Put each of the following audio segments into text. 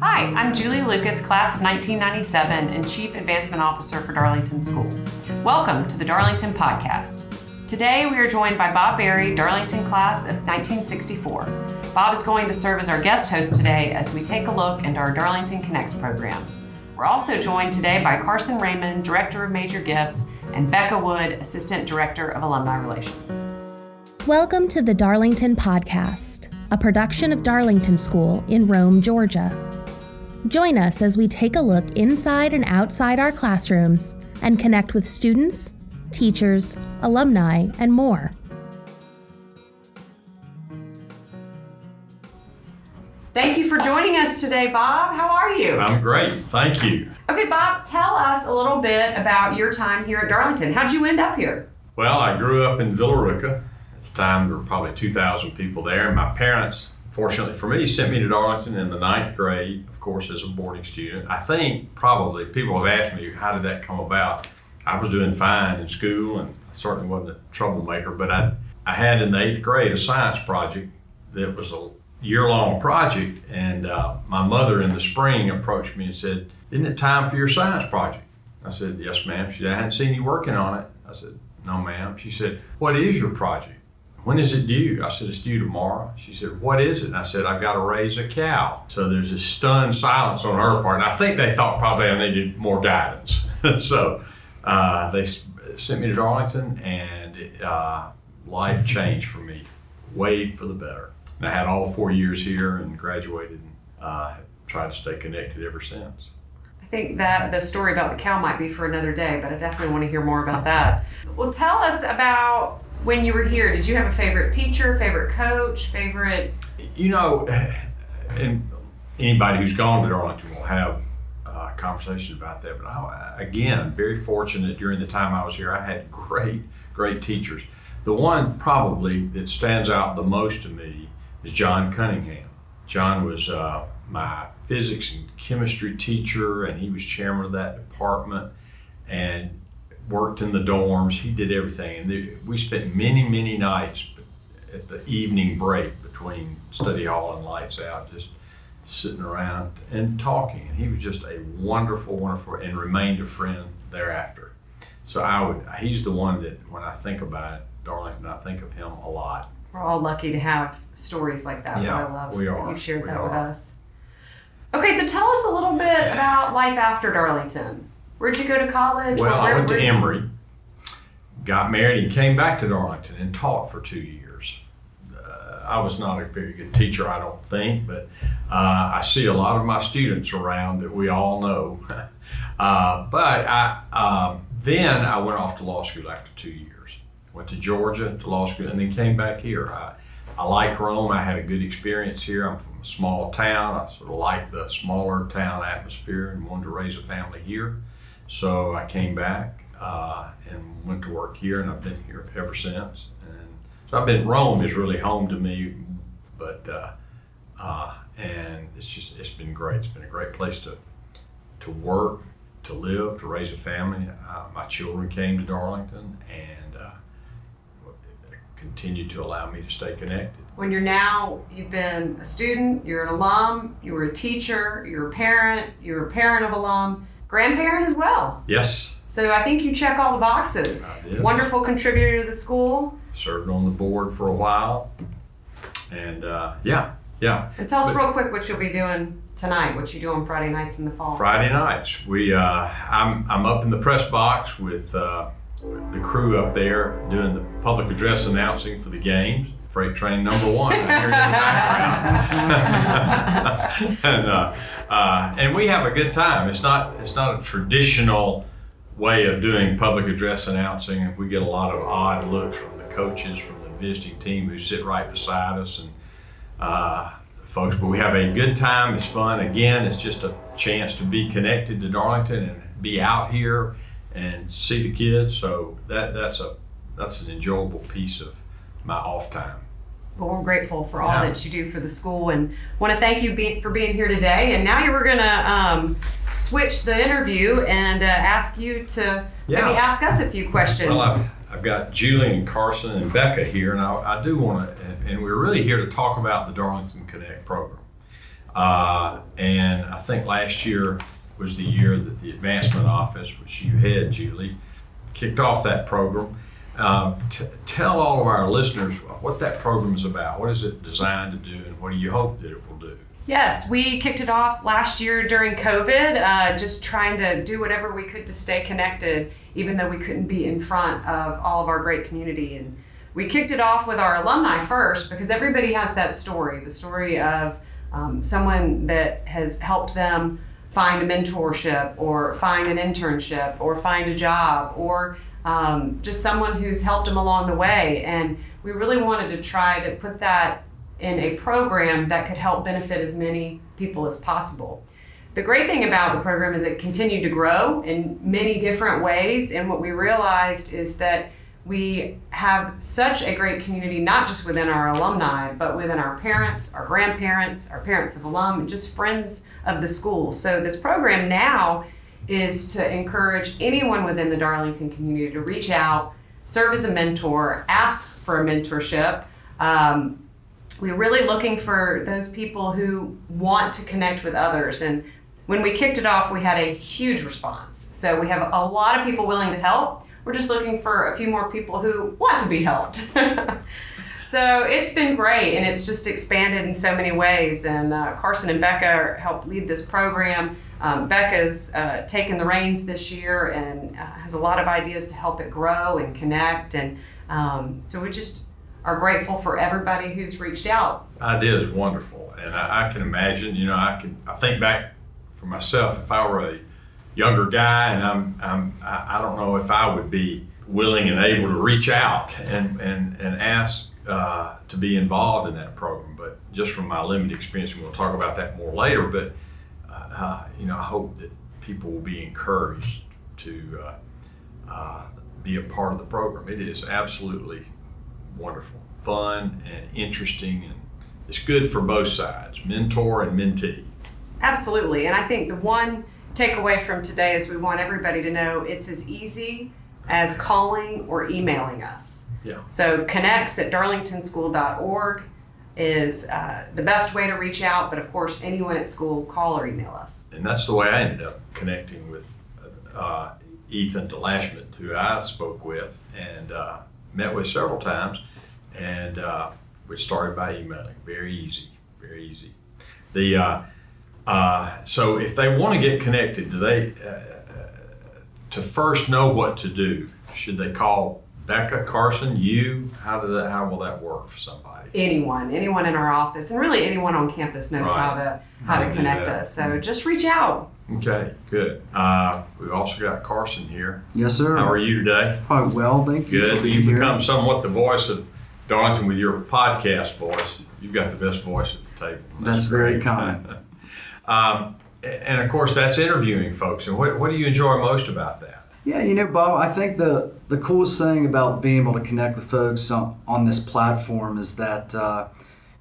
Hi, I'm Julie Lucas, class of 1997 and Chief Advancement Officer for Darlington School. Welcome to the Darlington Podcast. Today we are joined by Bob Berry, Darlington class of 1964. Bob is going to serve as our guest host today as we take a look into our Darlington Connects program. We're also joined today by Carson Raymond, Director of Major Gifts, and Becca Wood, Assistant Director of Alumni Relations. Welcome to the Darlington Podcast, a production of Darlington School in Rome, Georgia. Join us as we take a look inside and outside our classrooms and connect with students, teachers, alumni, and more. Thank you for joining us today, Bob. How are you? I'm great. Thank you. Okay, Bob, tell us a little bit about your time here at Darlington. How'd you end up here? Well, I grew up in Villa Rica. At the time, there were probably 2,000 people there. And my parents, fortunately for me, sent me to Darlington in the ninth grade, of course, as a boarding student. I think probably people have asked me, how did that come about? I was doing fine in school and I certainly wasn't a troublemaker, but I, I had in the eighth grade a science project that was a year long project. And uh, my mother in the spring approached me and said, Isn't it time for your science project? I said, Yes, ma'am. She said, I hadn't seen you working on it. I said, No, ma'am. She said, What is your project? When is it due? I said, It's due tomorrow. She said, What is it? And I said, I've got to raise a cow. So there's a stunned silence on her part. And I think they thought probably I needed more guidance. so uh, they sent me to Darlington, and it, uh, life changed for me, way for the better. And I had all four years here and graduated and uh, have tried to stay connected ever since. I think that the story about the cow might be for another day, but I definitely want to hear more about that. Well, tell us about when you were here. Did you have a favorite teacher, favorite coach, favorite? You know, and anybody who's gone to Darlington will have uh, conversations about that. But I, again, I'm very fortunate during the time I was here. I had great, great teachers. The one probably that stands out the most to me is John Cunningham. John was uh, my physics and chemistry teacher, and he was chairman of that department and worked in the dorms. He did everything. And we spent many, many nights at the evening break between study hall and lights out, just sitting around and talking. And he was just a wonderful, wonderful, and remained a friend thereafter. So I would, he's the one that when I think about it, Darlington, I think of him a lot. We're all lucky to have stories like that. Yeah, I love we are. you shared We that with us. Okay, so tell us a little bit about life after Darlington. Where'd you go to college? Well, I Where- went to where- Emory, got married, and came back to Darlington and taught for two years. Uh, I was not a very good teacher, I don't think, but uh, I see a lot of my students around that we all know. uh, but I um, then I went off to law school after two years. Went to Georgia to law school, and then came back here. I, I like Rome. I had a good experience here. I'm from a small town. I sort of like the smaller town atmosphere and wanted to raise a family here. So I came back uh, and went to work here, and I've been here ever since. And so I've been Rome is really home to me, but uh, uh, and it's just it's been great. It's been a great place to to work, to live, to raise a family. Uh, my children came to Darlington and uh, continue to allow me to stay connected. When you're now, you've been a student, you're an alum, you were a teacher, you're a parent, you're a parent of alum, grandparent as well. Yes, So I think you check all the boxes. Wonderful contributor to the school. served on the board for a while, and uh, yeah, yeah. And tell us But- real quick what you'll be doing tonight, what you do on Friday nights in the fall. Friday nights, we uh, I'm I'm up in the press box with uh, the crew up there doing the public address announcing for the games. Freight train number one. And uh, uh, and we have a good time. It's not it's not a traditional way of doing public address announcing. We get a lot of odd looks from the coaches, from the visiting team who sit right beside us, and uh, folks. But we have a good time. It's fun. Again, it's just a chance to be connected to Darlington and be out here and see the kids. So that that's a that's an enjoyable piece of my off time. Well, we're grateful for all Yeah. that you do for the school and want to thank you be, for being here today. And now we're going to um, switch the interview and uh, ask you to Yeah. maybe ask us a few questions. Well, I've, I've got Julie and Carson and Becca here, and I, I do want to, and, and we're really here to talk about the Darlington Connect program. Uh, and I think last year was the year that the Advancement Office, which you head, Julie, kicked off that program. Um, t- tell all of our listeners what that program is about. What is it designed to do, and what do you hope that it will do? Yes, we kicked it off last year during COVID, uh, just trying to do whatever we could to stay connected, even though we couldn't be in front of all of our great community. And we kicked it off with our alumni first because everybody has that story the story of um, someone that has helped them find a mentorship or find an internship or find a job or um, just someone who's helped them along the way. And we really wanted to try to put that in a program that could help benefit as many people as possible. The great thing about the program is it continued to grow in many different ways. And what we realized is that we have such a great community, not just within our alumni, but within our parents, our grandparents, our parents of alum, and just friends of the school. So this program now is to encourage anyone within the Darlington community to reach out, serve as a mentor, ask for a mentorship. Um, we're really looking for those people who want to connect with others. And when we kicked it off, we had a huge response. So we have a lot of people willing to help we're just looking for a few more people who want to be helped. so it's been great and it's just expanded in so many ways. And uh, Carson and Becca helped lead this program. Um, Becca's uh, taken the reins this year and uh, has a lot of ideas to help it grow and connect. And um, so we just are grateful for everybody who's reached out. Idea is wonderful, and I, I, can imagine. You know, I can. I think back for myself if I were a younger guy, and I'm, I'm I don't know if I would be willing and able to reach out and and and ask uh, to be involved in that program. But just from my limited experience, and we'll talk about that more later. But uh, you know, I hope that people will be encouraged to uh, uh, be a part of the program. It is absolutely wonderful, fun, and interesting, and it's good for both sides, mentor and mentee. Absolutely, and I think the one takeaway from today is we want everybody to know it's as easy as calling or emailing us. Yeah. So connects at darlingtonschool.org is uh, the best way to reach out, but of course, anyone at school, call or email us. And that's the way I ended up connecting with uh, Ethan DeLashman, who I spoke with and uh, met with several times, and uh, we started by emailing. Very easy, very easy. The uh, uh, so if they want to get connected, do they to first know what to do? Should they call Becca Carson? You? How do that? How will that work for somebody? Anyone, anyone in our office, and really anyone on campus knows right. how to how to connect us. So mm-hmm. just reach out. Okay, good. Uh, we've also got Carson here. Yes, sir. How are you today? Quite well, thank you. Good. You've become somewhat the voice of Darlington with your podcast voice. You've got the best voice at the table. That's, That's very kind. Um, and of course, that's interviewing folks. And what, what do you enjoy most about that? Yeah, you know, Bob, I think the, the coolest thing about being able to connect with folks on, on this platform is that, uh,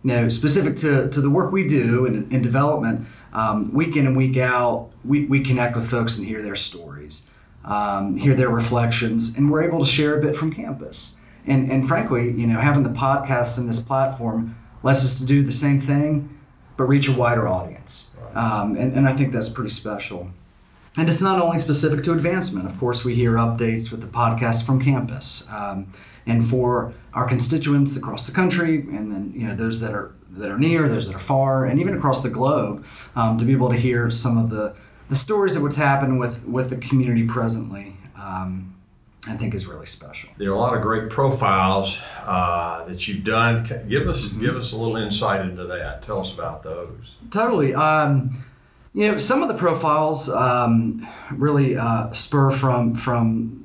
you know, specific to, to the work we do in, in development, um, week in and week out, we, we connect with folks and hear their stories, um, hear their reflections, and we're able to share a bit from campus. And, and frankly, you know, having the podcast and this platform lets us to do the same thing, but reach a wider audience. Um, and, and I think that's pretty special. And it's not only specific to advancement. Of course, we hear updates with the podcast from campus, um, and for our constituents across the country, and then you know those that are that are near, those that are far, and even across the globe, um, to be able to hear some of the the stories of what's happened with with the community presently. Um, I think is really special. There are a lot of great profiles uh, that you've done. Give us mm-hmm. give us a little insight into that. Tell us about those. Totally. Um, you know, some of the profiles um, really uh, spur from from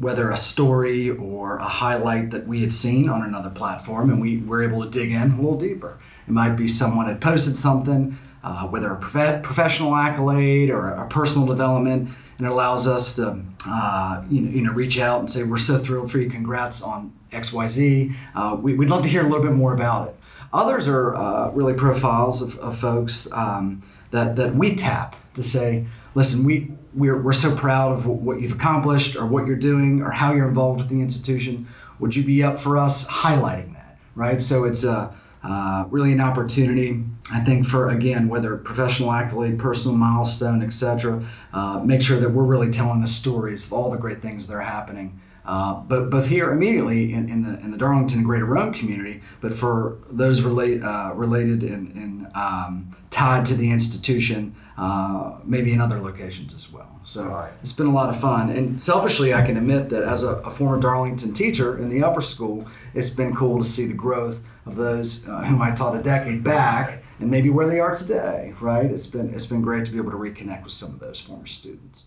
whether a story or a highlight that we had seen on another platform, and we were able to dig in a little deeper. It might be someone had posted something, uh, whether a prof- professional accolade or a personal development and it allows us to uh, you, know, you know reach out and say we're so thrilled for you. Congrats on xyz uh, we, would love to hear a little bit more about it. Others are uh, really profiles of, of folks um, that, that we tap to say listen we we're, we're so proud of what you've accomplished or what you're doing or how you're involved with the institution would you be up for us highlighting that right so it's a Uh, really an opportunity, I think, for again, whether professional accolade, personal milestone, etc. Uh, make sure that we're really telling the stories of all the great things that are happening. Uh, but both here immediately in, in, the in the Darlington and Greater Rome community, but for those relate uh, related and, and um, tied to the institution, uh, maybe in other locations as well. So Right. it's been a lot of fun. And selfishly, I can admit that as a, a former Darlington teacher in the upper school, it's been cool to see the growth of those uh, whom I taught a decade back and maybe where they are today. Right? It's been it's been great to be able to reconnect with some of those former students.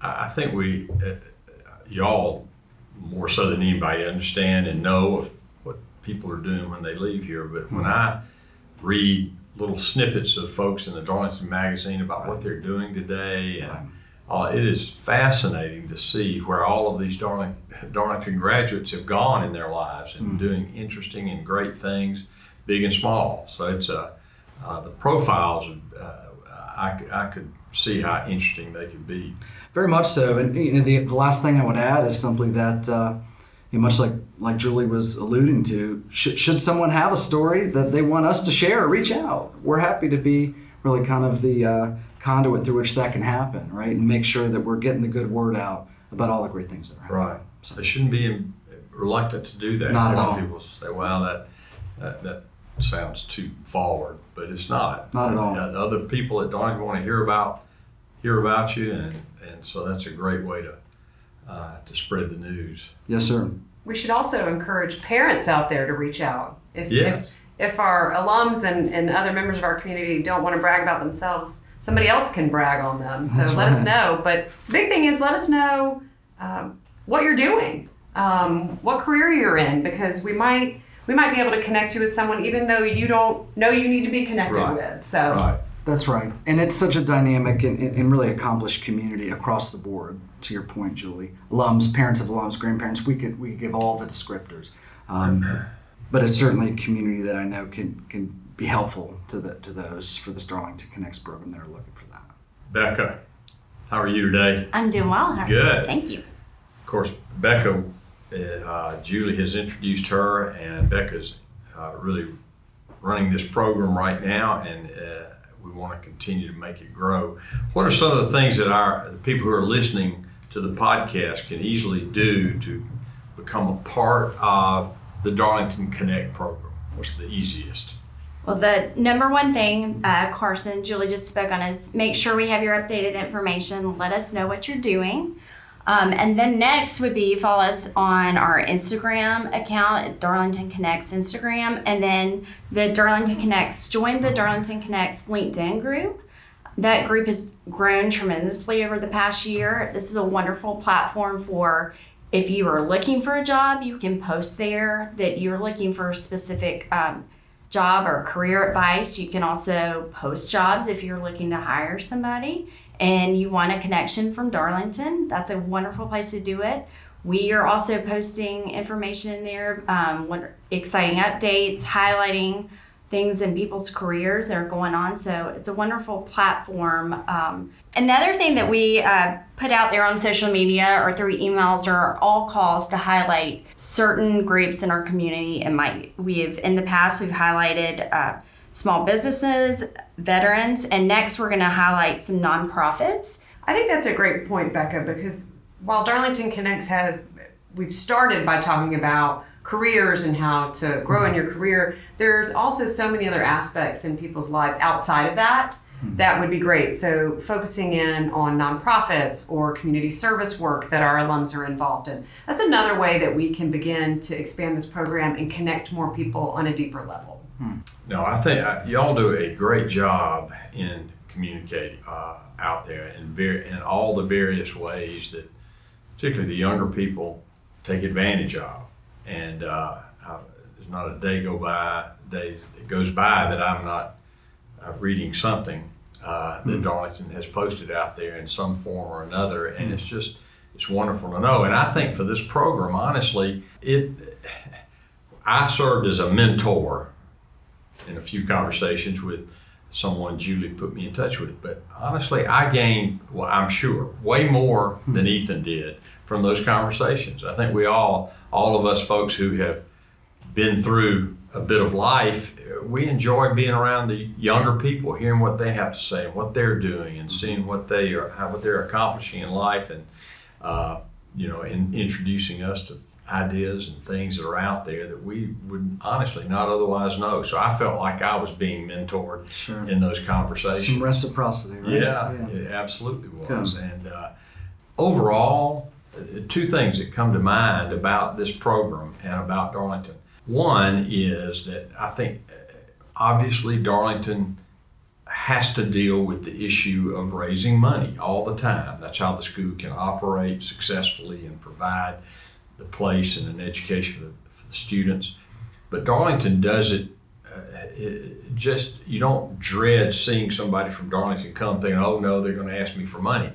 I I think we, uh, y'all, more so than anybody, understand and know of what people are doing when they leave here. But when I read little snippets of folks in the Darlington Magazine about what they're doing today, and uh, it is fascinating to see where all of these Darling, Darlington graduates have gone in their lives and doing interesting and great things, big and small. So it's a uh, the profiles. Uh, I, I could see how interesting they could be. Very much so. And you know, the, the last thing I would add is simply that, uh, you know, much like like Julie was alluding to, should, should someone have a story that they want us to share, reach out. We're happy to be really kind of the uh, conduit through which that can happen, right? And make sure that we're getting the good word out about all the great things that are happening. Right. So they shouldn't be reluctant to do that. Not a lot all. of people say, "Well, that, that that sounds too forward," but it's not. Not at all. The other people at Darlington want to hear about hear about you, and and so that's a great way to uh, to spread the news. Yes, sir. We should also encourage parents out there to reach out. If, Yes. if, if our alums and, and other members of our community don't want to brag about themselves, somebody else can brag on them. So That's let us know. But the big thing is let us know um, what you're doing, um, what career you're in, because we might we might be able to connect you with someone even though you don't know you need to be connected Right. with. So Right. That's right. And it's such a dynamic and, and really accomplished community across the board, to your point, Julie. Alums, parents of alums, grandparents, we could we could give all the descriptors. Um, but it's certainly a community that I know can can be helpful to the to those for the Darlington Connects program that are looking for that. Becca, how are you today? I'm doing well. How are you? Good. Thank you. Of course, Becca, uh, Julie has introduced her, and Becca's uh, really running this program right now, and uh, we want to continue to make it grow. What are some of the things that our the people who are listening to the podcast can easily do to become a part of the Darlington Connect program? What's the easiest? Well, the number one thing uh, Carson, Julie just spoke on is make sure we have your updated information. Let us know what you're doing. Um, and then next would be follow us on our Instagram account, Darlington Connects Instagram, and then the Darlington Connects. Join the Darlington Connects LinkedIn group. That group has grown tremendously over the past year. This is a wonderful platform for if you are looking for a job, you can post there that you're looking for a specific um, job or career advice. You can also post jobs if you're looking to hire somebody and you want a connection from Darlington. That's a wonderful place to do it. We are also posting information in there, um, what exciting updates, highlighting things in people's careers that are going on. So it's a wonderful platform. Um, another thing that we uh, put out there on social media or through emails are all calls to highlight certain groups in our community. And my we have in the past we've highlighted uh, small businesses, veterans, and next we're going to highlight some nonprofits. I think that's a great point, Becca, because while Darlington Connects has, we've started by talking about careers and how to grow in mm-hmm. your career, there's also so many other aspects in people's lives outside of that mm-hmm. that would be great. So, focusing in on nonprofits or community service work that our alums are involved in. That's another way that we can begin to expand this program and connect more people on a deeper level. No, I think uh, y'all do a great job in communicating uh, out there in, ver- in all the various ways that, particularly the younger people, take advantage of. And uh, uh, there's not a day go by days it goes by that I'm not uh, reading something uh, that Darlington has posted out there in some form or another, and it's just it's wonderful to know. And I think for this program, honestly, it I served as a mentor in a few conversations with someone Julie put me in touch with. But honestly, I gained, well, I'm sure, way more than Ethan did from those conversations. I think we all, all of us folks who have been through a bit of life, we enjoy being around the younger people, hearing what they have to say and what they're doing, and seeing what they are, how what they're accomplishing in life, and uh, you know, in introducing us to ideas and things that are out there that we would honestly not otherwise know. So I felt like I was being mentored Sure. in those conversations. Some reciprocity, right? Yeah, it absolutely was. And uh, overall, two things that come to mind about this program and about Darlington. One is that I think uh, obviously Darlington has to deal with the issue of raising money all the time. That's how the school can operate successfully and provide the place and an education for the, for the students. But Darlington does it uh, it just you don't dread seeing somebody from Darlington come thinking, oh no, they're going to ask me for money.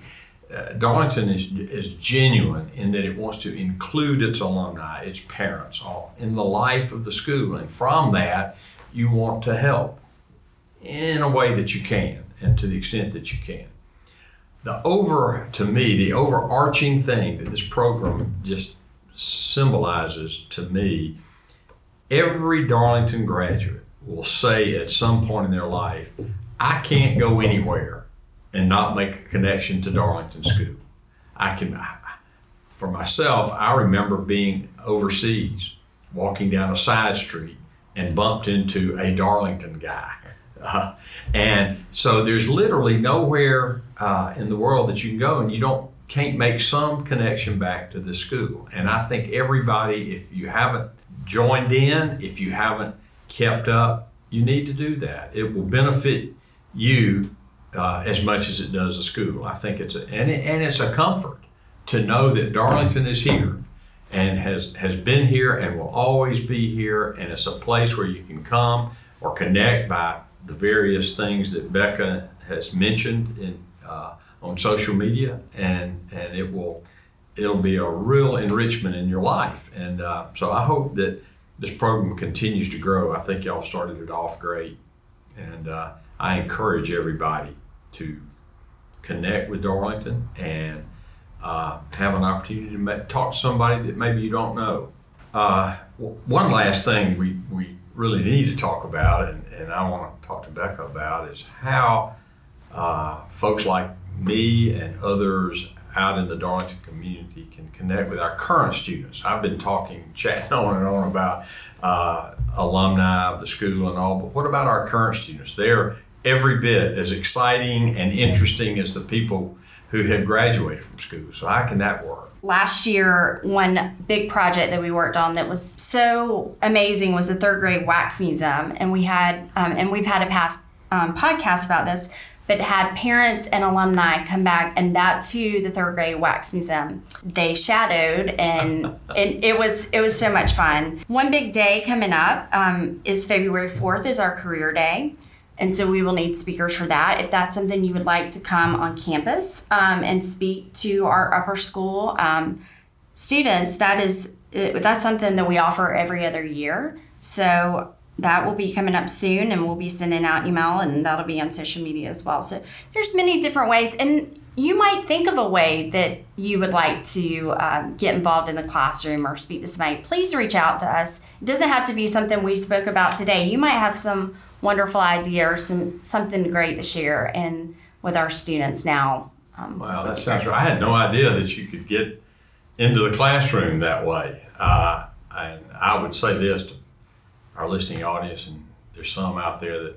Uh, Darlington is is genuine in that it wants to include its alumni, its parents, all in the life of the school, and from that, you want to help in a way that you can, and to the extent that you can. The over to me, the overarching thing that this program just symbolizes to me, every Darlington graduate will say at some point in their life, I can't go anywhere and not make a connection to Darlington School. I can, for myself, I remember being overseas, walking down a side street, and bumped into a Darlington guy. Uh, and so there's literally nowhere uh, in the world that you can go and you don't can't make some connection back to the school. And I think everybody, if you haven't joined in, if you haven't kept up, you need to do that. It will benefit you uh, as much as it does the school. I think it's a and, it, and it's a comfort to know that Darlington is here and has has been here and will always be here, and it's a place where you can come or connect by the various things that Becca has mentioned in uh, on social media, and and it will it'll be a real enrichment in your life. And uh, so I hope that this program continues to grow. I think y'all started it off great, and uh, I encourage everybody to connect with Darlington and uh, have an opportunity to talk to somebody that maybe you don't know. Uh, one last thing we, we really need to talk about, and, and I want to talk to Becca about, is how uh, folks like me and others out in the Darlington community can connect with our current students. I've been talking, chatting on and on about uh, alumni of the school and all, but what about our current students? They're every bit as exciting and interesting as the people who have graduated from school. So how can that work? last year one big project that we worked on that was so amazing was the third grade wax museum and we had um, and we've had a past um, podcast about this but had parents and alumni come back and that's who the third grade wax museum they shadowed and it, it was it was so much fun one big day coming up um, is february 4th is our career day and so we will need speakers for that. If that's something you would like to come on campus um, and speak to our upper school um, students, that is that's something that we offer every other year. So that will be coming up soon, and we'll be sending out email, and that'll be on social media as well. So there's many different ways, and you might think of a way that you would like to um, get involved in the classroom or speak to somebody. Please reach out to us. It doesn't have to be something we spoke about today. You might have some wonderful idea or some something great to share and with our students now. Um, Wow, that sounds right. I had no idea that you could get into the classroom that way. Uh, and I would say this to our listening audience, and there's some out there that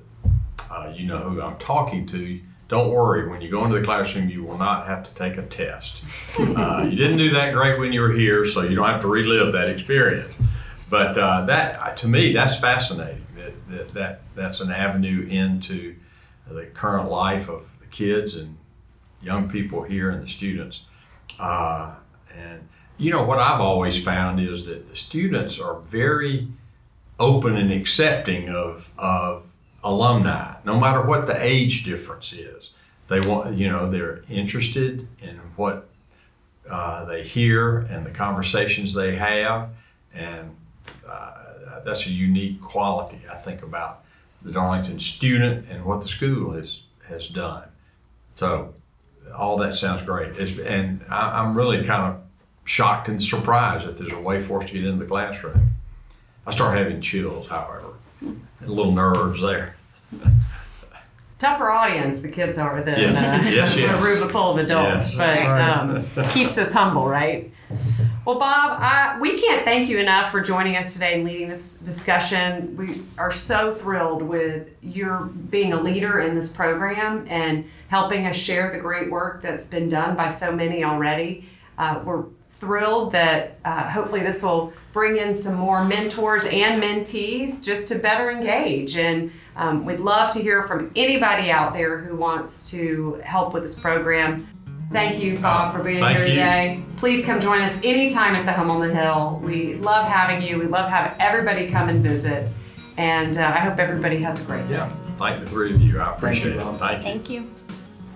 uh, you know who I'm talking to. Don't worry, when you go into the classroom, you will not have to take a test. Uh, you didn't do that great when you were here, so you don't have to relive that experience. But uh, that, to me, that's fascinating. That, that, that that's an avenue into the current life of the kids and young people here and the students. Uh, and you know what I've always found is that the students are very open and accepting of of alumni, no matter what the age difference is. They want, you know, they're interested in what uh, they hear and the conversations they have, and uh, that's a unique quality I think about the Darlington student and what the school has has done. So all that sounds great. It's, and I, I'm really kind of shocked and surprised that there's a way for us to get into the classroom. I start having chills, however, and little nerves there. Tougher audience the kids are than Yes. uh, Yes, a yes. room full of adults, Yes, but that's um, keeps us humble, right? Well, Bob, I, we can't thank you enough for joining us today and leading this discussion. We are so thrilled with your being a leader in this program and helping us share the great work that's been done by so many already. Uh, we're thrilled that uh, hopefully this will bring in some more mentors and mentees just to better engage. And um, we'd love to hear from anybody out there who wants to help with this program. Thank you, Bob, for being Thank here you. today. Please come join us anytime at the Home on the Hill. We love having you. We love having everybody come and visit. And uh, I hope everybody has a great day. Yeah. Thank the three of you. I Thank you, appreciate it. Bob. Thank you. Thank you.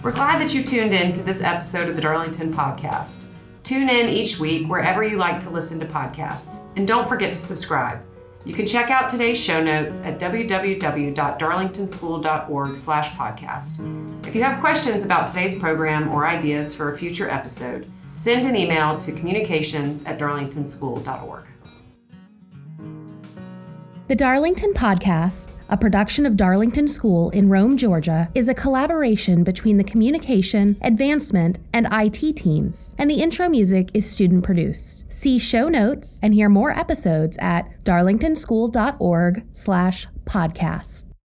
We're glad that you tuned in to this episode of the Darlington Podcast. Tune in each week wherever you like to listen to podcasts. And don't forget to subscribe. You can check out today's show notes at www.darlingtonschool.org slash podcast. If you have questions about today's program or ideas for a future episode, send an email to communications at darlingtonschool.org. The Darlington Podcast, a production of Darlington School in Rome, Georgia, is a collaboration between the communication, advancement, and IT teams, and the intro music is student produced. See show notes and hear more episodes at darlingtonschool.org/podcast.